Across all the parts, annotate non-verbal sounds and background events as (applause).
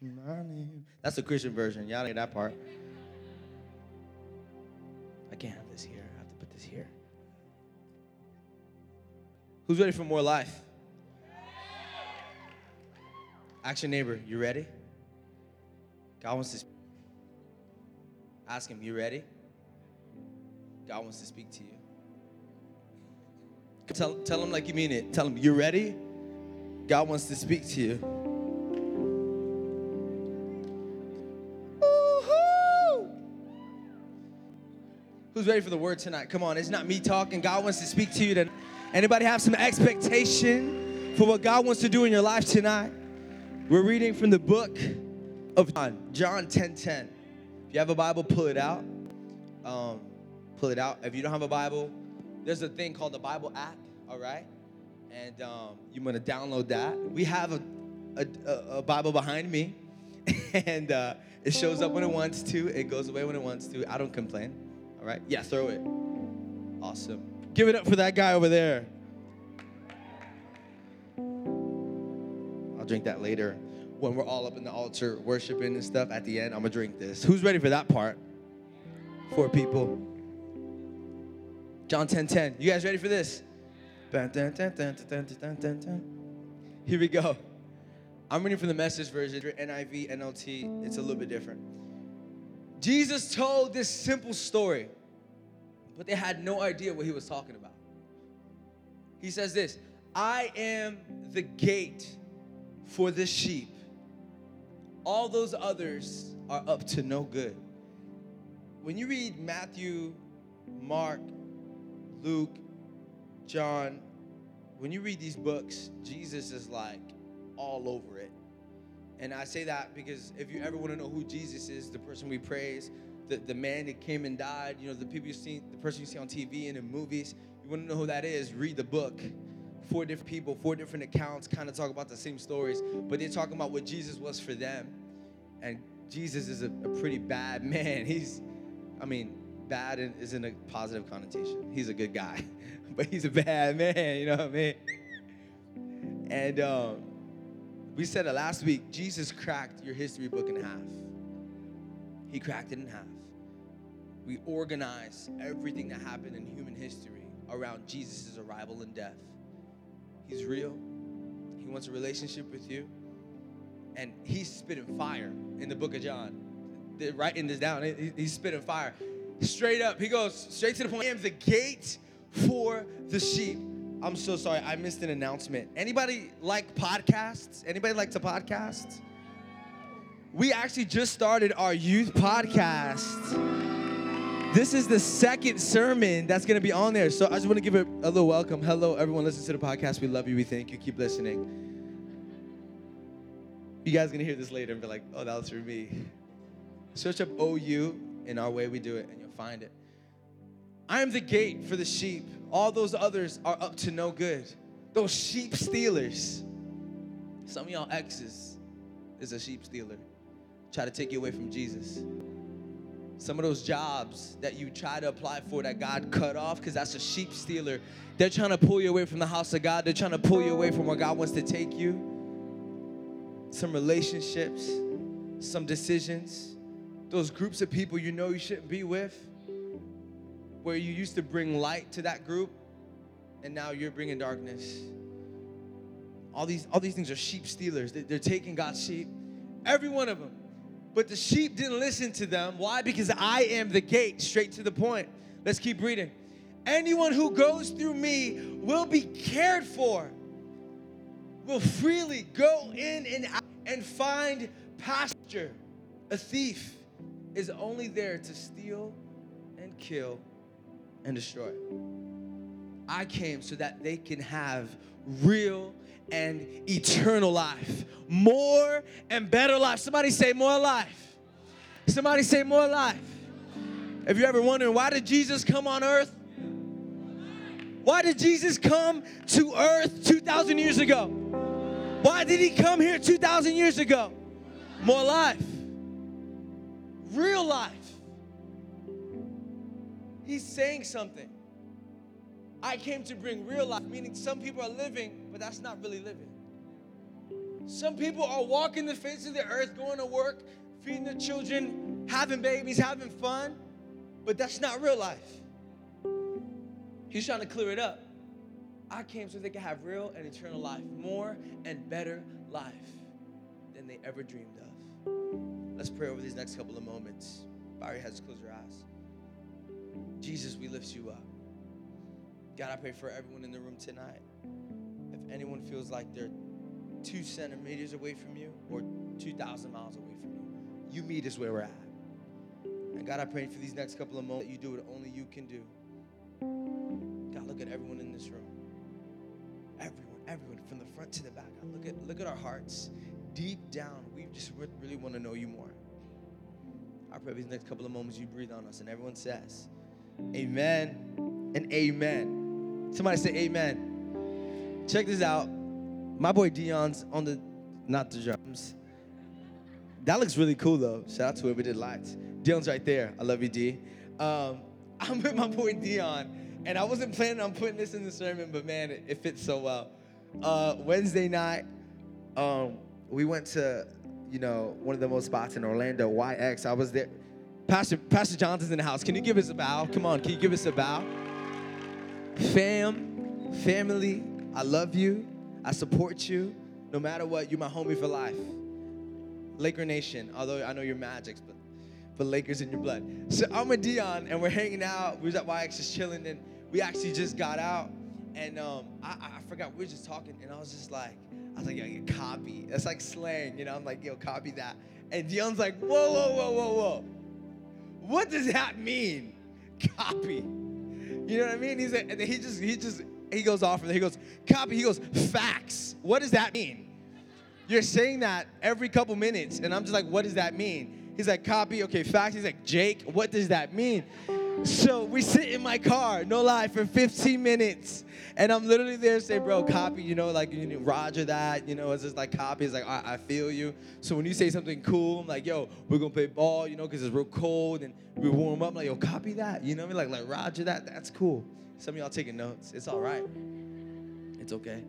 name's my name. That's the Christian version. Y'all know that part. I can't have this here. I have to put this here. Who's ready for more life? Ask your neighbor, you ready? God wants to ask him, you ready? God wants to speak to you. Tell, tell him like you mean it. Tell him, you ready? God wants to speak to you. Who's ready for the word tonight? Come on, it's not me talking. God wants to speak to you. Tonight. Anybody have some expectation for what God wants to do in your life tonight? We're reading from the book of John, John 10 10. If you have a Bible, pull it out. Um, pull it out. If you don't have a Bible, there's a thing called the Bible app, all right? And um, you want to download that. We have a, a, a Bible behind me, (laughs) and uh, it shows up when it wants to, it goes away when it wants to. I don't complain, all right? Yeah, throw it. Awesome. Give it up for that guy over there. I'll drink that later when we're all up in the altar worshiping and stuff. At the end, I'm gonna drink this. Who's ready for that part? Four people. John 10 10. You guys ready for this? Here we go. I'm reading from the message version, NIV, NLT. It's a little bit different. Jesus told this simple story, but they had no idea what he was talking about. He says this I am the gate for the sheep. All those others are up to no good. When you read Matthew, Mark, Luke, John, when you read these books, Jesus is like all over it. And I say that because if you ever want to know who Jesus is, the person we praise, the, the man that came and died, you know, the people you see, the person you see on TV and in movies, you want to know who that is, read the book. Four different people, four different accounts kind of talk about the same stories, but they're talking about what Jesus was for them. And Jesus is a, a pretty bad (laughs) man. He's, I mean, bad is in a positive connotation. He's a good guy, (laughs) but he's a bad (laughs) man, you know what I mean? And um, we said it last week Jesus cracked your history book in half. He cracked it in half. We organize everything that happened in human history around Jesus' arrival and death. He's real, He wants a relationship with you. And he's spitting fire in the book of John. They're writing this down. He's spitting fire straight up. He goes straight to the point. I am the gate for the sheep. I'm so sorry. I missed an announcement. Anybody like podcasts? Anybody like to podcast? We actually just started our youth podcast. This is the second sermon that's going to be on there. So I just want to give it a little welcome. Hello, everyone listens to the podcast. We love you. We thank you. Keep listening. You guys going to hear this later and be like, oh, that was for me. Search up OU in our way we do it, and you'll find it. I am the gate for the sheep. All those others are up to no good. Those sheep stealers. Some of y'all exes is a sheep stealer. Try to take you away from Jesus. Some of those jobs that you try to apply for that God cut off because that's a sheep stealer. They're trying to pull you away from the house of God. They're trying to pull you away from where God wants to take you. Some relationships, some decisions those groups of people you know you shouldn't be with, where you used to bring light to that group, and now you're bringing darkness. All these, all these things are sheep stealers. They're taking God's sheep, every one of them. But the sheep didn't listen to them. Why? Because I am the gate, straight to the point. Let's keep reading. Anyone who goes through me will be cared for, will freely go in and out and find pasture. A thief is only there to steal and kill and destroy. I came so that they can have real and eternal life, more and better life. Somebody say more life. Somebody say more life. If you're ever wondering why did Jesus come on earth? Why did Jesus come to earth 2,000 years ago? Why did he come here 2,000 years ago? More life real life. He's saying something. I came to bring real life, meaning some people are living, but that's not really living. Some people are walking the face of the earth, going to work, feeding their children, having babies, having fun, but that's not real life. He's trying to clear it up. I came so they could have real and eternal life, more and better life than they ever dreamed of. Let's pray over these next couple of moments. Bow your heads, close your eyes. Jesus, we lift you up. God, I pray for everyone in the room tonight. If anyone feels like they're two centimeters away from you or 2,000 miles away from you, you meet us where we're at. And God, I pray for these next couple of moments that you do what only you can do. God, look at everyone in this room. Everyone, everyone, from the front to the back. God, look at look at our hearts. Deep down, we just really want to know you more. I pray these next couple of moments you breathe on us, and everyone says, Amen and Amen. Somebody say Amen. Check this out. My boy Dion's on the not the drums. That looks really cool though. Shout out to whoever did lights. Dion's right there. I love you, D. Um, (laughs) I'm with my boy Dion, and I wasn't planning on putting this in the sermon, but man, it, it fits so well. Uh, Wednesday night, um, we went to, you know, one of the most spots in Orlando, YX. I was there. Pastor Pastor Johnson's in the house. Can you give us a bow? Come on, can you give us a bow? Fam, family, I love you. I support you. No matter what, you're my homie for life. Laker Nation, although I know you're Magics, but but Lakers in your blood. So I'm with Dion, and we're hanging out. We was at YX just chilling, and we actually just got out, and um, I, I forgot we were just talking, and I was just like, I was like, yo, copy. That's like slang, you know. I'm like, yo, copy that. And Dion's like, whoa, whoa, whoa, whoa, whoa. What does that mean? Copy. You know what I mean? He's like, and he just he just he goes off and he goes, copy. He goes, facts. What does that mean? You're saying that every couple minutes, and I'm just like, what does that mean? He's like, copy, okay, facts. He's like, Jake, what does that mean? So we sit in my car, no lie, for 15 minutes. And I'm literally there say, bro, copy, you know, like, you know, roger that, you know, it's just like copy. It's like, I, I feel you. So when you say something cool, I'm like, yo, we're gonna play ball, you know, because it's real cold and we warm up. I'm like, yo, copy that. You know what I mean? Like, like, roger that. That's cool. Some of y'all taking notes. It's all right. It's okay.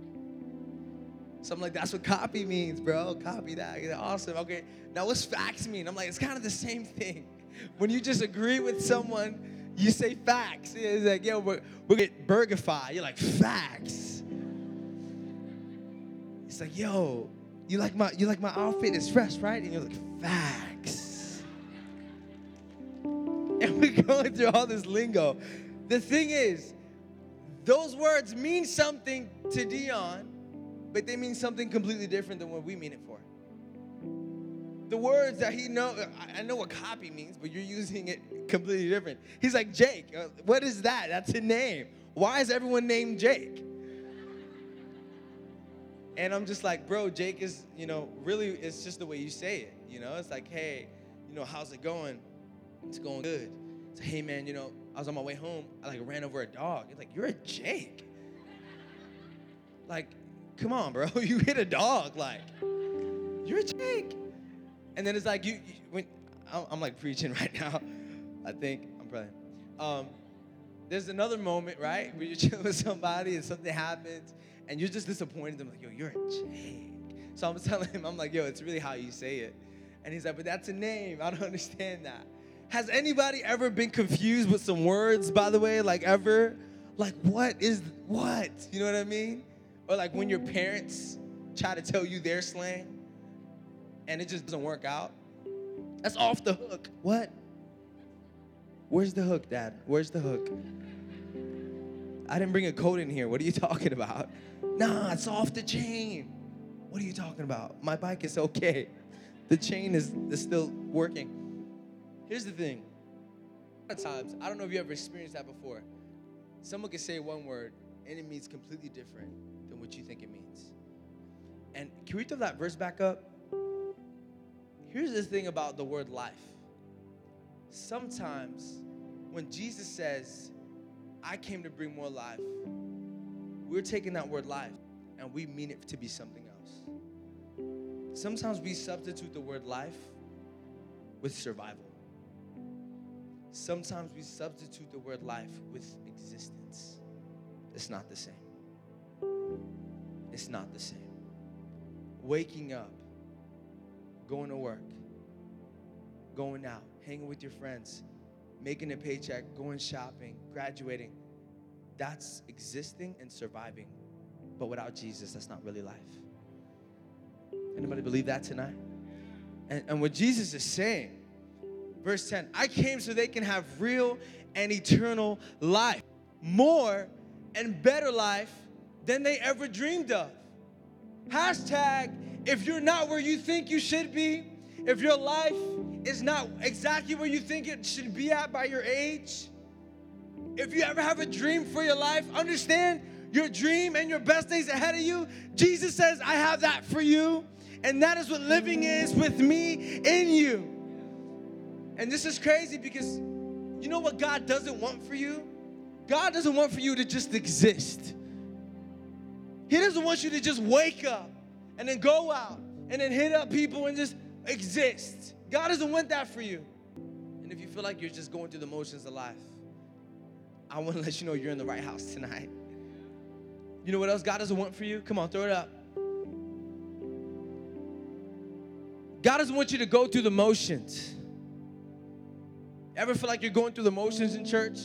So I'm like, that's what copy means, bro. Copy that. Awesome. Okay. Now what's facts mean? I'm like, it's kind of the same thing. (laughs) When you just agree with someone, you say facts. It's like, yo, we're, we get burgerfi. You're like, facts. It's like, yo, you like my you like my outfit? It's fresh, right? And you're like, facts. (laughs) And we're going through all this lingo. The thing is, those words mean something to Dion, but they mean something completely different than what we mean it for. The words that he know, I know what copy means, but you're using it completely different. He's like, Jake, uh, what is that? That's a name. Why is everyone named Jake? And I'm just like, bro, Jake is, you know, really, it's just the way you say it. You know, it's like, hey, you know, how's it going? It's going good. It's hey, man, you know, I was on my way home. I like ran over a dog. It's like, you're a Jake. Like, come on, bro. (laughs) You hit a dog. Like, you're a Jake. And then it's like you, you when I'm like preaching (laughs) right now. I think I'm probably. Um, there's another moment, right, where you're (laughs) chilling with somebody and something happens, and you're just disappointed. I'm like, yo, you're a Jake. So I'm (laughs) telling him, I'm like, yo, it's really how you say it. And he's like, but that's a name. I don't understand that. Has anybody ever been confused with some words, by the way? Like, ever? Like, what is what? You know what I mean? Or like when your parents try to tell you their slang and it just doesn't work out. That's off the hook. What? Where's the hook, Dad? Where's the hook? I didn't bring a coat in here. What are you (laughs) talking about? Nah, it's off the chain. What are you talking about? My bike is okay. The chain is, is still working. Here's the thing. A lot of times, I don't know if you ever experienced that before. Someone can say one word and it means completely different than what you think it means. And can we throw that verse back up? Here's the thing about the word life. Sometimes when Jesus says, I came to bring more life, we're taking that word life and we mean it to be something else. Sometimes we substitute the word life with survival. Sometimes we substitute the word life with existence. It's not the same. It's not the same. waking up, going to work, going out, hanging with your friends, making a paycheck, going shopping, graduating. That's existing and surviving. But without Jesus, that's not really life. Anybody believe that tonight? And, and what Jesus is saying, verse 10, I came so they can have real and eternal life, more and better life than they ever dreamed of. Hashtag, if you're not where you think you should be, if your life is not exactly where you think it should be at by your age, if you ever have a dream for your life, understand your dream and your best days ahead of you. Jesus says, I have that for you. And that is what living is with me in you. And this is crazy because you know what God doesn't want for you? God doesn't want for you to just exist. He doesn't want you to just wake up and then go out and then hit up people and just exist. God doesn't want that for you. And if you feel like you're just going through the motions of life, I want to let you know you're in the right house tonight. You know what else God doesn't want for you? Come on, throw it up. God doesn't want you to go through the motions. Ever feel like you're going through the motions in church?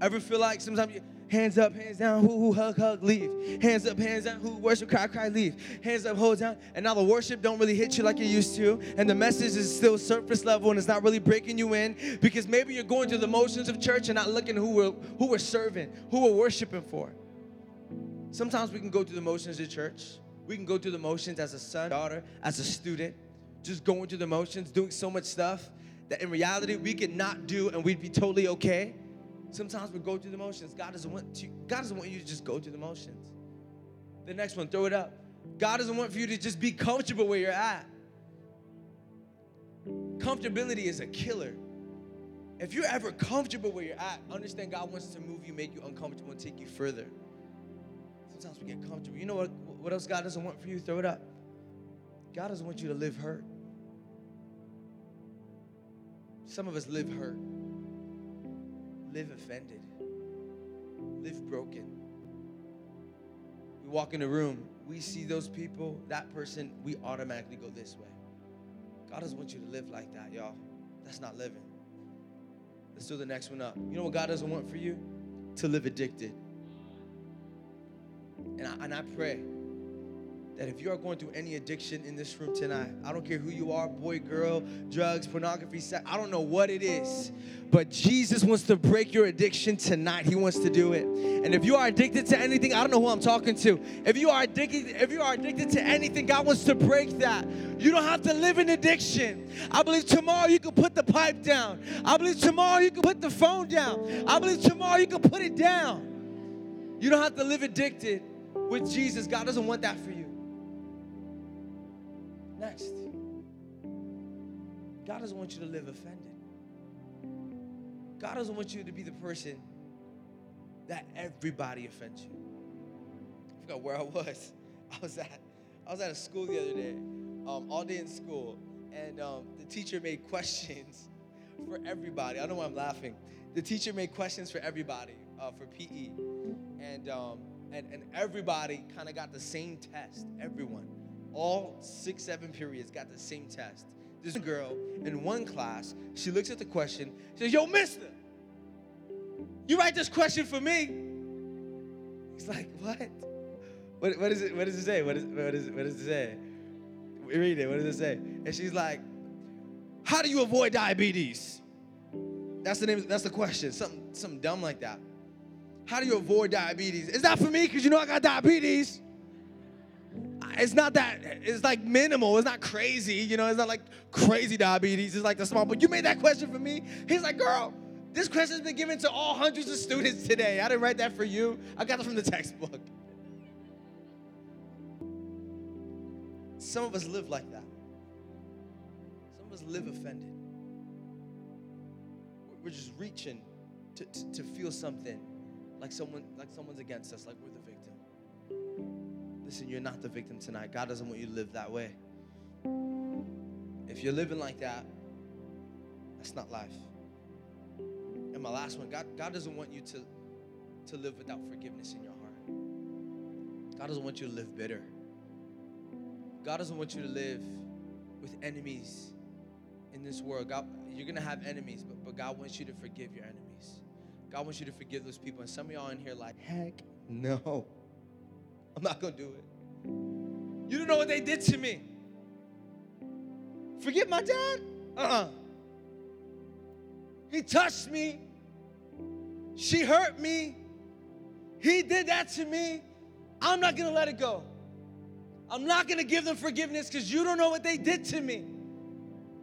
Ever feel like sometimes you, hands up, hands down, who, who, hug, hug, leave. Hands up, hands down, who, worship, cry, cry, leave. Hands up, hold down. And now the worship don't really hit you like it used to. And the message is still surface level and it's not really breaking you in because maybe you're going through the motions of church and not looking who we're, who we're serving, who we're worshiping for. Sometimes we can go through the motions of church. We can go through the motions as a son, daughter, as a student, just going through the motions, doing so much stuff that in reality we could not do and we'd be totally okay. Sometimes we go through the motions. God doesn't want to, God doesn't want you to just go through the motions. The next one, throw it up. God doesn't want for you to just be comfortable where you're at. Comfortability is a killer. If you're ever comfortable where you're at, understand God wants to move you, make you uncomfortable, and take you further. Sometimes we get comfortable. You know what, what else God doesn't want for you? Throw it up. God doesn't want you to live hurt. Some of us live hurt, live offended, live broken. We walk in a room, we see those people, that person, we automatically go this way. God doesn't want you to live like that, y'all. That's not living. Let's do the next one up. You know what God doesn't want for you? To live addicted. And I, and I pray that if you are going through any addiction in this room tonight, I don't care who you are boy, girl, drugs, pornography, sex, I don't know what it is, but Jesus wants to break your addiction tonight. He wants to do it. And if you are addicted to anything, I don't know who I'm talking to. If you are addicted, if you are addicted to anything, God wants to break that. You don't have to live in addiction. I believe tomorrow you can put the pipe down. I believe tomorrow you can put the phone down. I believe tomorrow you can put it down. You don't have to live addicted with Jesus. God doesn't want that for you. Next, God doesn't want you to live offended. God doesn't want you to be the person that everybody offends you. I forgot where I was. (laughs) I was at I was at a school the other day, um, all day in school, and um, the teacher made questions (laughs) for everybody. I don't know why I'm laughing. The teacher made questions for everybody uh, for PE, and um, and and everybody kind of got the same test. Everyone all six, seven periods got the same test. This girl in one class, she looks at the question, she says, Yo, mister, you write this question for me. He's like, What? What, what, is it, what does it say? What, is, what, is, what does it say? Read it. What does it say? And she's like, How do you avoid diabetes? That's the name. That's the question. Something, something dumb like that. How do you avoid diabetes? Is that for me? Because you know I got diabetes it's not that it's like minimal it's not crazy you know it's not like crazy diabetes it's like the small but you made that question for me? He's like girl this question's been given to all hundreds of students today. I didn't write that for you. I got it from the textbook. Some of us live like that. Some of us live offended. We're just reaching to, to, to feel something like someone like someone's against us like we're the victim Listen, you're not the victim tonight. God doesn't want you to live that way. If you're living like that, that's not life. And my last one, God, God doesn't want you to, to live without forgiveness in your heart. God doesn't want you to live bitter. God doesn't want you to live with enemies in this world. God, you're gonna have enemies, but, but God wants you to forgive your enemies. God wants you to forgive those people. And some of y'all in here like, heck no. I'm not gonna do it. You don't know what they did to me. Forgive my dad? Uh-uh. He touched me. She hurt me. He did that to me. I'm not gonna let it go. I'm not gonna give them forgiveness because you don't know what they did to me.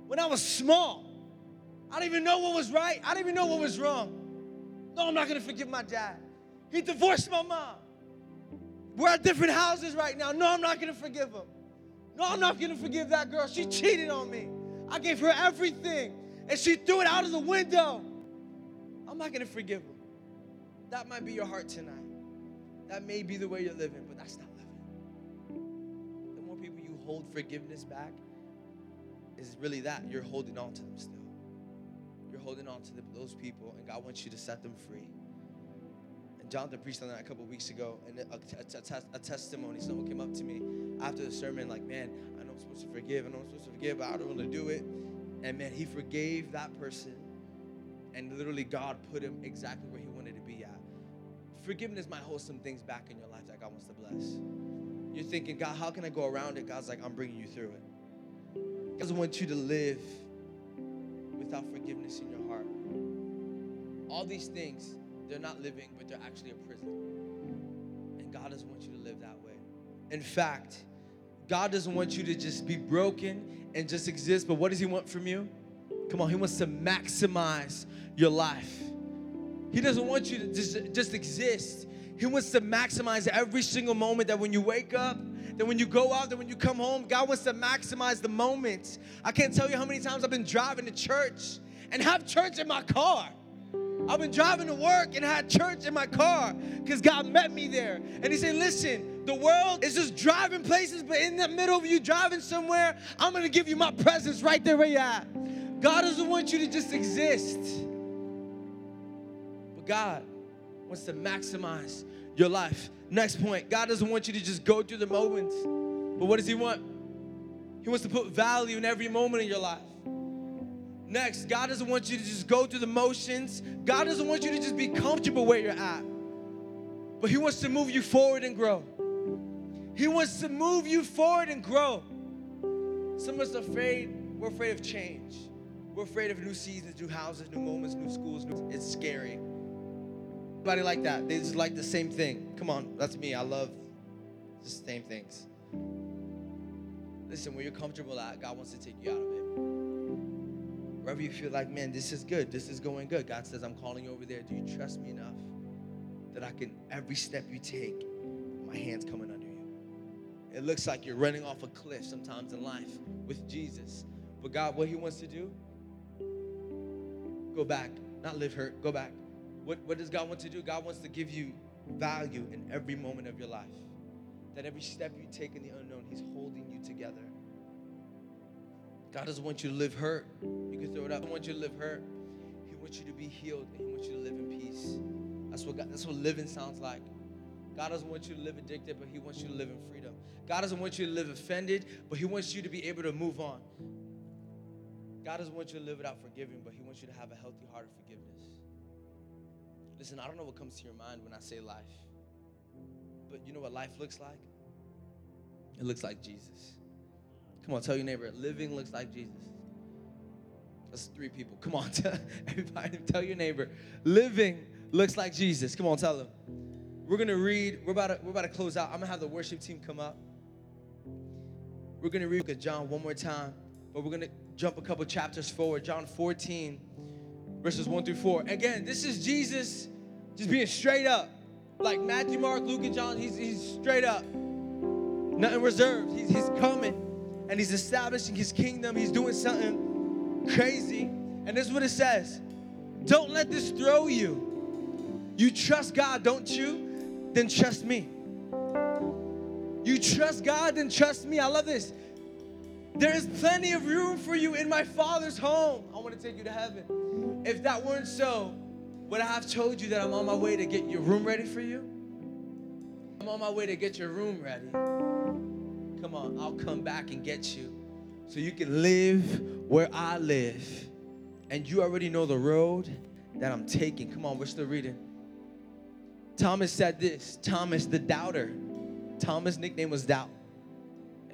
When I was small, I didn't even know what was right. I didn't even know what was wrong. No, I'm not gonna forgive my dad. He divorced my mom. We're at different houses right now. No, I'm not gonna forgive him. No, I'm not gonna forgive that girl. She cheated on me. I gave her everything and she threw it out of the window. I'm not gonna forgive him. That might be your heart tonight. That may be the way you're living, but that's not living. The more people you hold forgiveness back, is really that. You're holding on to them still. You're holding on to the, those people, and God wants you to set them free. Jonathan preached on that a couple weeks ago, and a, a, a, a testimony. Someone came up to me after the sermon, like, man, I know I'm supposed to forgive, I know I'm supposed to forgive, but I don't want to do it. And man, he forgave that person, and literally God put him exactly where he wanted to be at. Forgiveness might hold some things back in your life that God wants to bless. You're thinking, God, how can I go around it? God's like, I'm bringing you through it. God doesn't want you to live without forgiveness in your heart. All these things, they're not living, but they're actually a prison. And God doesn't want you to live that way. In fact, God doesn't want you to just be broken and just exist, but what does He want from you? Come on, He wants to maximize your life. He doesn't want you to just, just exist. He wants to maximize every single moment that when you wake up, that when you go out, that when you come home, God wants to maximize the moments. I can't tell you how many times I've been driving to church and have church in my car. I've been driving to work and had church in my car because God met me there. And He said, Listen, the world is just driving places, but in the middle of you driving somewhere, I'm going to give you my presence right there where you're at. God doesn't want you to just exist, but God wants to maximize your life. Next point God doesn't want you to just go through the moments, but what does He want? He wants to put value in every moment in your life. Next, God doesn't want you to just go through the motions. God doesn't want you to just be comfortable where you're at. But He wants to move you forward and grow. He wants to move you forward and grow. Some of us are afraid, we're afraid of change. We're afraid of new seasons, new houses, new moments, new schools. New, it's scary. Anybody like that? They just like the same thing. Come on, that's me. I love the same things. Listen, where you're comfortable at, God wants to take you out of it. Wherever you feel like, man, this is good, this is going good. God says, I'm calling you over there. Do you trust me enough that I can, every step you take, my hand's coming under you? It looks like you're running off a cliff sometimes in life with Jesus. But God, what He wants to do, go back, not live hurt, go back. What, what does God want to do? God wants to give you value in every moment of your life. That every step you take in the unknown, He's holding you together. God doesn't want you to live hurt. You can throw it up. He want you to live hurt. He wants you to be healed and He wants you to live in peace. That's what God, that's what living sounds like. God doesn't want you to live addicted, but He wants you to live in freedom. God doesn't want you to live offended, but He wants you to be able to move on. God doesn't want you to live without forgiving, but He wants you to have a healthy heart of forgiveness. Listen, I don't know what comes to your mind when I say life, but you know what life looks like? It looks like Jesus. Come on, tell your neighbor, living looks like Jesus. That's three people. Come on, (laughs) tell everybody, tell your neighbor, living looks like Jesus. Come on, tell them. We're gonna read. We're about to, we're about to close out. I'm gonna have the worship team come up. We're gonna read John one more time, but we're gonna jump a couple chapters forward. John 14, verses 1 through 4. Again, this is Jesus just being straight up. Like Matthew, Mark, Luke, and John, he's, he's straight up. Nothing reserved. He's, he's coming and he's establishing his kingdom. He's doing something crazy. And this is what it says Don't let this throw you. You trust God, don't you? Then trust me. You trust God, then trust me. I love this. There is plenty of room for you in my Father's home. I want to take you to heaven. If that weren't so, would I have told you that I'm on my way to get your room ready for you? I'm on my way to get your room ready. Come on, I'll come back and get you so you can live where I live. And you already know the road that I'm taking. Come on, we're still reading. Thomas said this Thomas the doubter. Thomas' nickname was Doubt.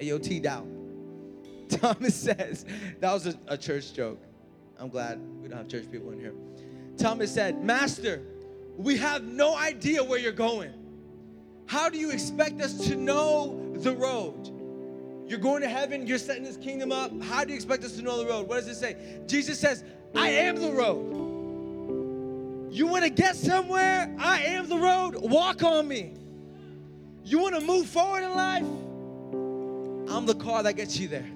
AOT Doubt. (laughs) Thomas says, that was a, a church joke. I'm glad we don't have church people in here. Thomas said, Master, we have no idea where you're going. How do you expect us to know the road? You're going to heaven, you're setting this kingdom up. How do you expect us to know the road? What does it say? Jesus says, I am the road. You want to get somewhere? I am the road. Walk on me. You want to move forward in life? I'm the car that gets you there.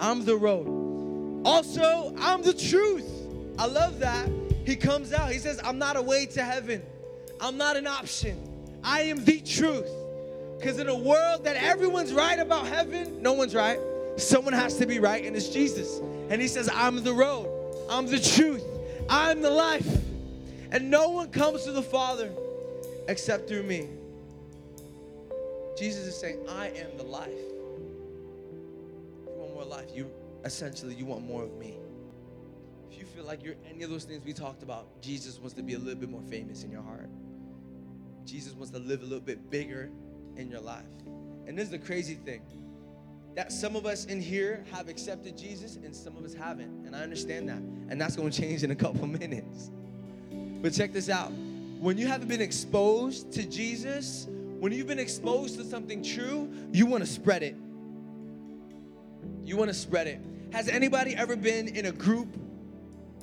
I'm the road. Also, I'm the truth. I love that. He comes out, he says, I'm not a way to heaven, I'm not an option. I am the truth. Because in a world that everyone's right about heaven, no one's right. Someone has to be right, and it's Jesus. And he says, I'm the road, I'm the truth, I'm the life. And no one comes to the Father except through me. Jesus is saying, I am the life. If you want more life, you essentially you want more of me. If you feel like you're any of those things we talked about, Jesus wants to be a little bit more famous in your heart. Jesus wants to live a little bit bigger in your life. And this is the crazy thing that some of us in here have accepted Jesus and some of us haven't. And I understand that. And that's going to change in a couple (laughs) minutes. But check this out. When you haven't been exposed to Jesus, when you've been exposed to something true, you want to spread it. You want to spread it. Has anybody ever been in a group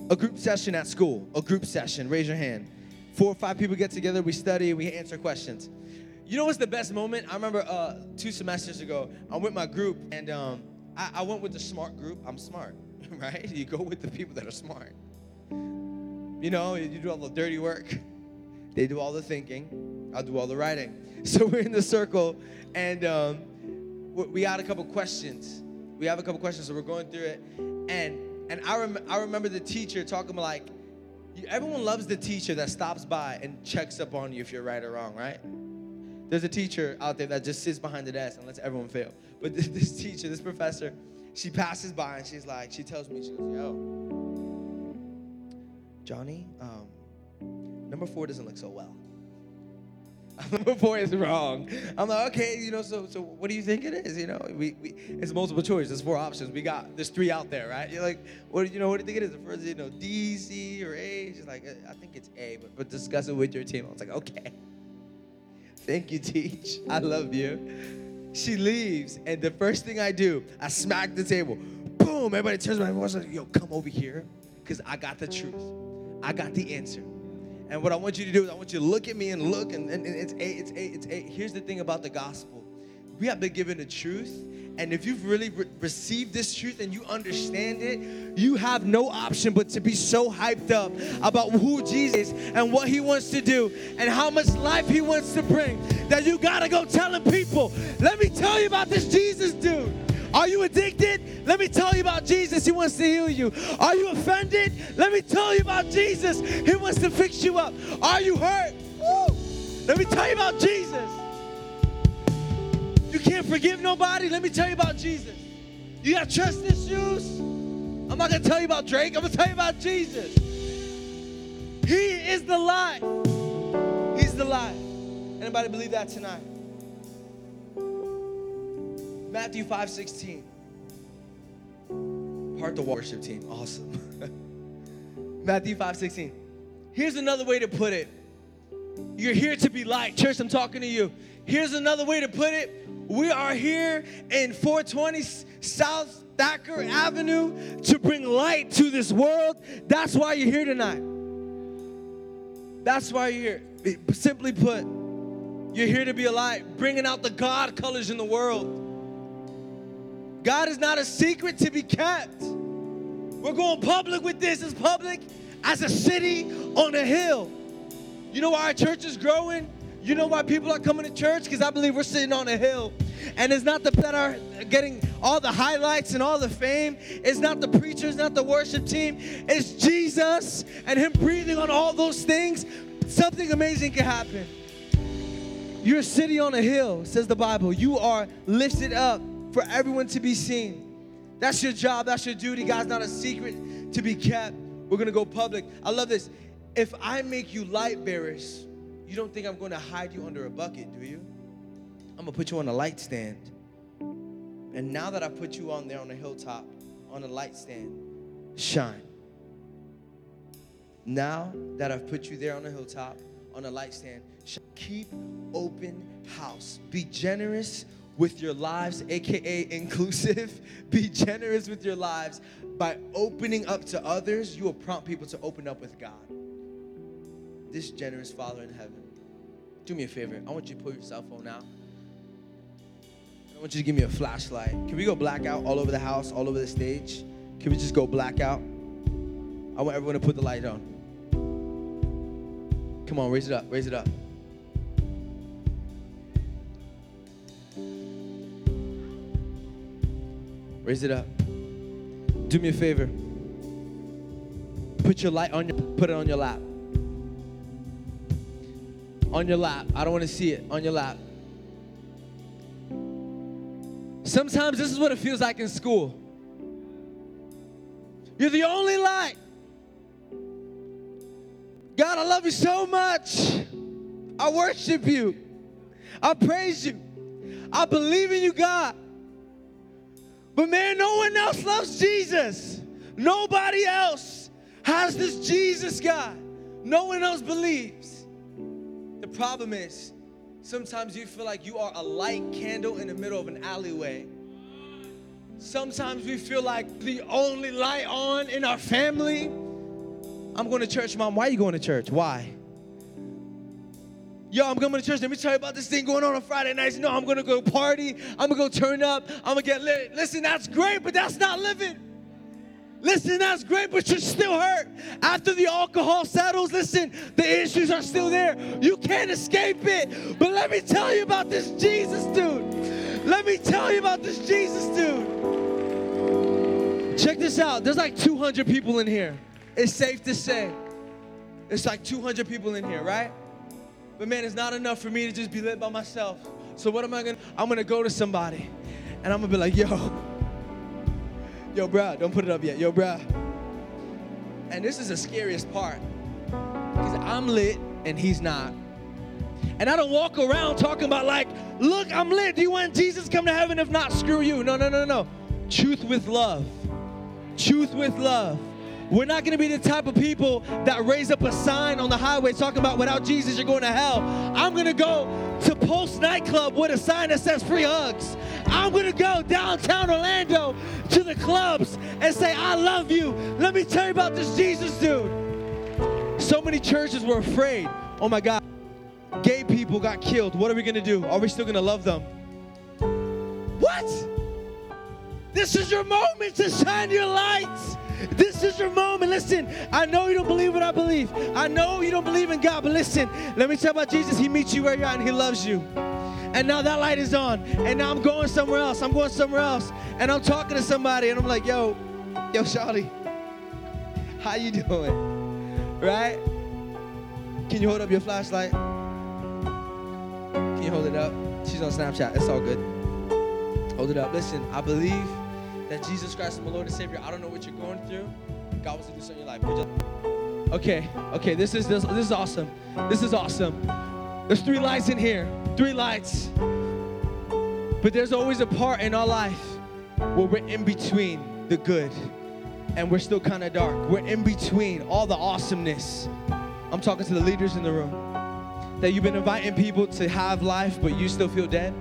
a group session at school? A group session. Raise your hand. Four or five people get together, we study, we answer questions. You know what's the best moment? I remember uh, two semesters ago, I'm with my group, and um, I, I went with the smart group. I'm smart, (laughs) right? You go with the people that are smart. You know, you do all the dirty work. They do all the thinking. I'll do all the writing. (laughs) So we're in the circle, and um, we had a couple questions. We have a couple questions, so we're going through it. And and I, rem- I remember the teacher talking like, everyone loves the teacher that stops by and checks up on you if you're right or wrong, right? There's a teacher out there that just sits behind the desk and lets everyone fail. But (laughs) this, teacher, this professor, she passes by and she's like, she tells me, she goes, yo, Johnny, um, number four doesn't look so well. (laughs) number four is wrong. I'm like, okay, you know, so so what do you think it is? You know, we, we it's multiple choice. There's four options. We got there's three out there, right? You're like, what do you know, what do you think it is? The first, you know, D, C, or A? She's like, I think it's A, but but discuss it with your team. I was like, okay. Thank you, Teach. (laughs) I love you. She leaves, and the first thing I do, I smack the table. Boom! Everybody turns around and like, yo, come over here, because I got the truth. I got the answer. And what I want you to do is I want you to look at me and look, and, and, and it's eight, it's eight, it's eight. Here's the thing about the gospel. We have been given the truth, and if you've really re- received this truth and you understand it, you have no option but to be so hyped up about who Jesus is and what he wants to do and how much life he wants to bring that you gotta go telling people, let me tell you about this Jesus dude. Are you addicted? Let me tell you about Jesus. He wants to heal you. Are you offended? Let me tell you about Jesus. He wants to fix you up. Are you hurt? Woo! Let me tell you about Jesus. Forgive nobody? Let me tell you about Jesus. You got trust issues? I'm not going to tell you about Drake. I'm going to tell you about Jesus. He is the life. He's the life. Anybody believe that tonight? Matthew 5 16. Part the worship team. Awesome. (laughs) Matthew 5 16. Here's another way to put it. You're here to be light. Church, I'm talking to you. Here's another way to put it. We are here in 420 South Thacker Avenue to bring light to this world. That's why you're here tonight. That's why you're here. Simply put, you're here to be a light, bringing out the God colors in the world. God is not a secret to be kept. We're going public with this as public as a city on a hill. You know why our church is growing? You know why people are coming to church? Because I believe we're sitting on a hill. And it's not the that are getting all the highlights and all the fame. It's not the preachers, not the worship team. It's Jesus and Him breathing on all those things. Something amazing can happen. You're a city on a hill, says the Bible. You are lifted up for everyone to be seen. That's your job, that's your duty. God's not a secret to be kept. We're gonna go public. I love this. If I make you light bearers, you don't think I'm gonna hide you under a bucket, do you? I'm gonna put you on a light stand. And now that I put you on there on a hilltop, on a light stand, shine. Now that I've put you there on a hilltop, on a light stand, keep open house. Be generous with your lives, aka inclusive. (laughs) Be generous with your lives by opening up to others. You will prompt people to open up with God. This generous Father in heaven, do me a favor. I want you to pull your cell phone out. I want you to give me a flashlight. Can we go blackout all over the house, all over the stage? Can we just go blackout? I want everyone to put the light on. Come on, raise it up, raise it up. Raise it up. Do me a favor. Put your light on your put it on your lap. On your lap. I don't want to see it. On your lap. Sometimes this is what it feels like in school. You're the only light. God, I love you so much. I worship you. I praise you. I believe in you, God. But man, no one else loves Jesus. Nobody else has this Jesus God. No one else believes. Problem is, sometimes you feel like you are a light candle in the middle of an alleyway. Sometimes we feel like the only light on in our family. I'm going to church, mom. Why are you going to church? Why? Yo, I'm going to church. Let me tell you about this thing going on on Friday nights. No, I'm going to go party. I'm going to go turn up. I'm going to get lit. Listen, that's great, but that's not living. Listen, that's great, but you're still hurt. After the alcohol settles, listen, the issues are still there. You can't escape it. But let me tell you about this Jesus dude. Let me tell you about this Jesus dude. Check this out. There's like 200 people in here. It's safe to say. It's like 200 people in here, right? But man, it's not enough for me to just be lit by myself. So what am I gonna? I'm gonna go to somebody, and I'm gonna be like, yo, yo, bruh, don't put it up yet, yo, bruh. And this is the scariest part, because I'm lit and he's not. And I don't walk around talking about like, look, I'm lit. Do you want Jesus come to heaven? If not, screw you. No, no, no, no. Truth with love. Truth with love. We're not going to be the type of people that raise up a sign on the highway talking about without Jesus you're going to hell. I'm going to go to Pulse nightclub with a sign that says free hugs. I'm going to go downtown Orlando to the clubs and say I love you. Let me tell you about this Jesus dude. So many churches were afraid. Oh my God. Gay people got killed. What are we going to do? Are we still going to love them? What? This is your moment to shine your lights. This is your moment. Listen, I know you don't believe what I believe. I know you don't believe in God, but listen, let me tell you about Jesus. He meets you where you're at and He loves you. And now that light is on. And now I'm going somewhere else. I'm going somewhere else. And I'm talking to somebody and I'm like, yo, yo, Charlie, how you doing? Right? Can you hold up your flashlight? Can you hold it up? She's on Snapchat. It's all good. Hold it up. Listen, I believe that Jesus Christ is my Lord and Savior. I don't know what you're going through. God wants to do something in your life. Okay, okay, this is this, this is awesome. This is awesome. There's three lights in here. Three lights. But there's always a part in our life where we're in between the good and we're still kind of dark. We're in between all the awesomeness. I'm talking to the leaders in the room. That you've been inviting people to have life, but you still feel dead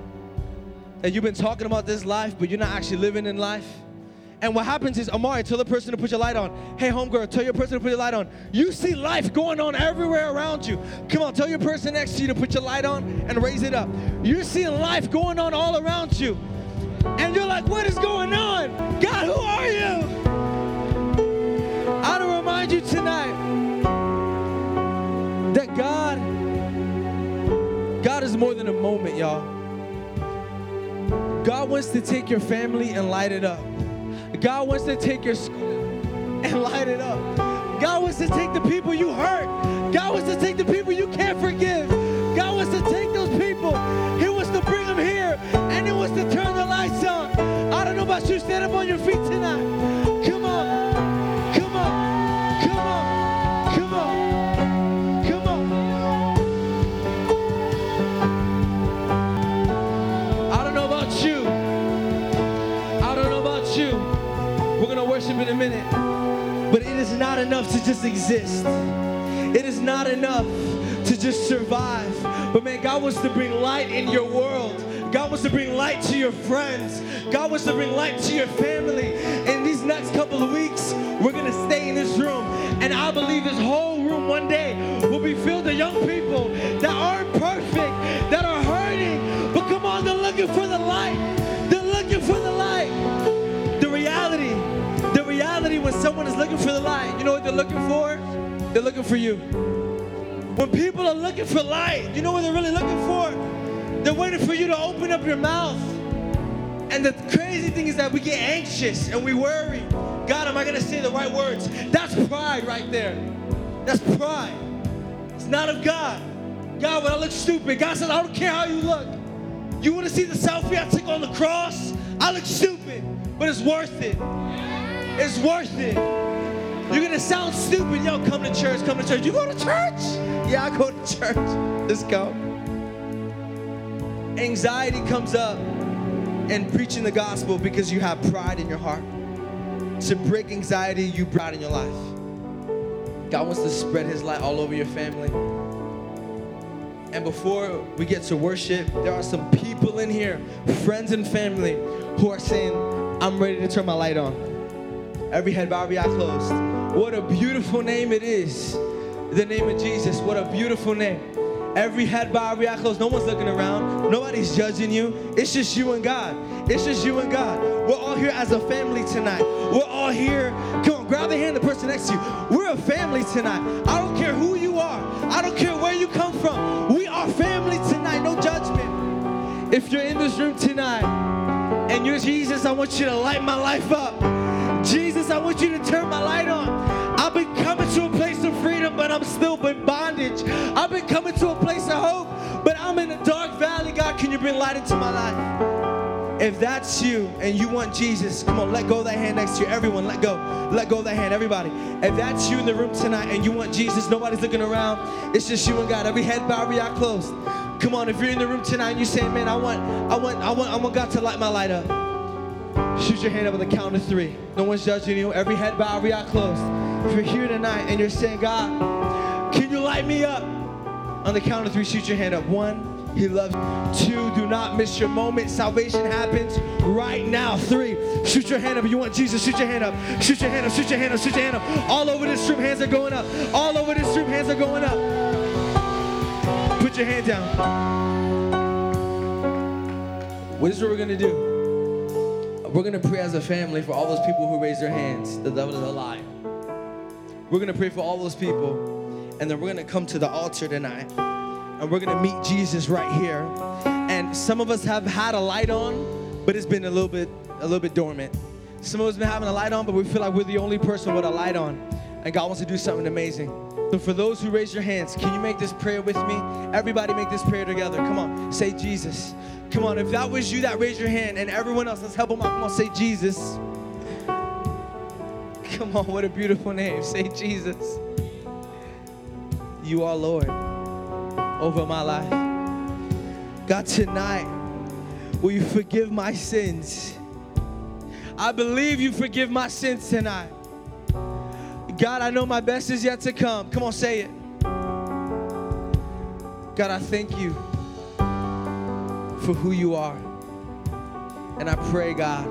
that you've been talking about this life, but you're not actually living in life. And what happens is, Amari, tell the person to put your light on. Hey, homegirl, tell your person to put your light on. You see life going on everywhere around you. Come on, tell your person next to you to put your light on and raise it up. You're seeing life going on all around you. And you're like, what is going on? God, who are you? I want to remind you tonight that God, God is more than a moment, y'all. God wants to take your family and light it up. God wants to take your school and light it up. God wants to take the people you hurt. God wants to take the people you can't forgive. God wants to take those people. He wants to bring them here and He wants to turn the lights on. I don't know about you. Stand up on your feet tonight. Just exist. It is not enough to just survive. But man, God wants to bring light in your world. God wants to bring light to your friends. God wants to bring light to your family. In these next couple of weeks, we're going to stay in this room. And I believe this whole room one day will be filled with young people that aren't perfect, that are hurting. But come on, they're looking for the light. Someone is looking for the light, you know what they're looking for? They're looking for you. When people are looking for light, you know what they're really looking for? They're waiting for you to open up your mouth. And the crazy thing is that we get anxious and we worry. God, am I going to say the right words? That's pride right there. That's pride. It's not of God. God, when I look stupid, God says, I don't care how you look. You want to see the selfie I took on the cross? I look stupid, but it's worth it. It's worth it. You're to sound stupid. Yo, come to church, come to church. You go to church? Yeah, I go to church. Let's go anxiety comes up in preaching the gospel because you have pride in your heart. To break anxiety, you pride in your life. God wants to spread his light all over your family. And before we get to worship, there are some people in here, friends and family, who are saying, I'm ready to turn my light on. Every head bowed, every eye closed. What a beautiful name it is. The name of Jesus. What a beautiful name. Every head bowed, every eye closed. No one's looking around. Nobody's judging you. It's just you and God. It's just you and God. We're all here as a family tonight. We're all here. Come on, grab the hand of the person next to you. We're a family tonight. I don't care who you are. I don't care where you come from. We are family tonight. No judgment. If you're in this room tonight and you're Jesus, I want you to light my life up. Jesus, I want you to turn my light on. I've been coming to a place of freedom, but I'm still in bondage. I've been coming to a place of hope, but I'm in a dark valley. God, can you bring light into my life? If that's you and you want Jesus, come on, let go of that hand next to you. Everyone, let go. Let go of that hand, everybody. If that's you in the room tonight and you want Jesus, nobody's looking around. It's just you and God. Every head bowed, every eye closed. Come on, if you're in the room tonight and you say, man, I want, I want, I want, I want God to light my light up. Shoot your hand up on the count of three. No one's judging you. Every head bowed, every eye closed. If you're here tonight and you're saying, God, can you light me up? On the count of three, shoot your hand up. One, He loves you. Two, do not miss your moment. Salvation happens right now. Three, shoot your hand up. You want Jesus, shoot your hand up. Shoot your hand up, shoot your hand up, shoot your hand up. All over this room, hands are going up. All over this room, hands are going up. Put your hand down. What is what we're gonna do? We're gonna pray as a family for all those people who raise their hands. The devil is a. We're gonna pray for all those people, and then we're gonna come to the altar tonight, and we're gonna meet Jesus right here. And some of us have had a light on, but it's been a little bit, a little bit dormant. Some of us been having a light on, but we feel like we're the only person with a light on, and God wants to do something amazing. So for those who raise your hands, can you make this prayer with me? Everybody make this prayer together. Come on, say Jesus. Come on, if that was you that raised your hand, and everyone else, let's help them out. Come on, say Jesus. Come on, what a beautiful name. Say Jesus. You are Lord over my life. God, tonight, will you forgive my sins? I believe you forgive my sins tonight. God, I know my best is yet to come. Come on, say it. God, I thank you for who you are. And I pray, God,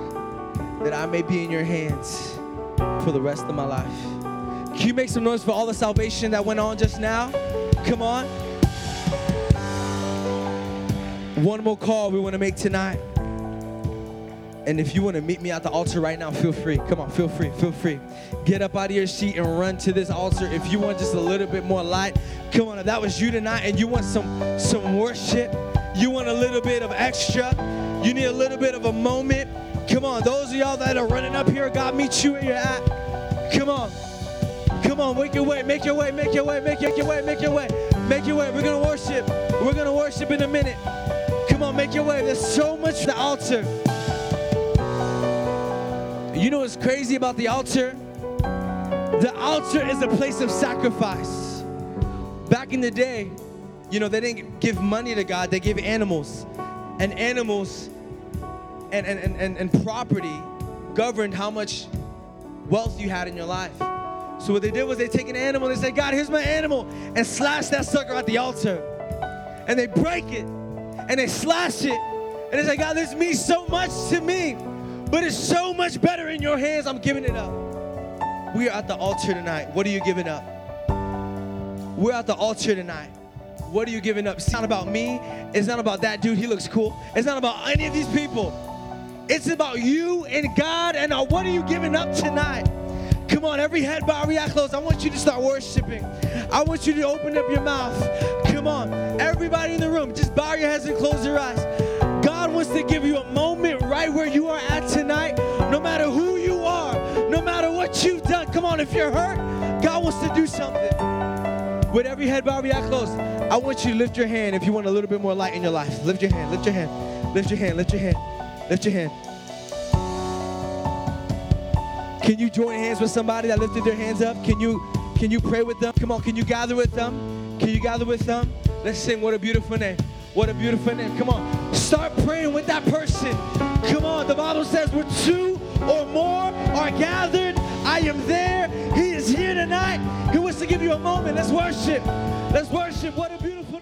that I may be in your hands for the rest of my life. Can you make some noise for all the salvation that went on just now? Come on. One more call we want to make tonight. And if you want to meet me at the altar right now, feel free. Come on, feel free, feel free. Get up out of your seat and run to this altar. If you want just a little bit more light, come on. If that was you tonight and you want some some worship, you want a little bit of extra, you need a little bit of a moment. Come on, those of y'all that are running up here, God meet you where you're at. Come on. Come on, make your way, make your way, make your way, make your way, make your way, make your way. We're gonna worship. We're gonna worship in a minute. Come on, make your way. There's so much the altar. You know what's crazy about the altar? The altar is a place of sacrifice. Back in the day, you know, they didn't give money to God, they gave animals. And animals and, and, and, and property governed how much wealth you had in your life. So what they did was they take an animal, and they say, God, here's my animal, and slash that sucker at the altar. And they break it, and they slash it, and they say, God, this means so much to me, but it's so much better in your hands, I'm giving it up. We are at the altar tonight. What are you giving up? We're at the altar tonight. What are you giving up? It's not about me. It's not about that dude. He looks cool. It's not about any of these people. It's about you and God. And what are you giving up tonight? Come on, every head bow, every eye closed. I want you to start worshiping. I want you to open up your mouth. Come on, everybody in the room, just bow your heads and close your eyes. Wants to give you a moment right where you are at tonight, no matter who you are, no matter what you've done. Come on, if you're hurt, God wants to do something. With every head bowed, every eye closed, I want you to lift your hand if you want a little bit more light in your life. Lift your hand, lift your hand, lift your hand, lift your hand, lift your hand. Can you join hands with somebody that lifted their hands up? Can you can you pray with them? Come on, can you gather with them? Can you gather with them? Let's sing what a beautiful name. What a beautiful name. Come on. Start praying with that person. Come on. The Bible says we're two or more are gathered. I am there. He is here tonight. He wants to give you a moment. Let's worship. Let's worship. What a beautiful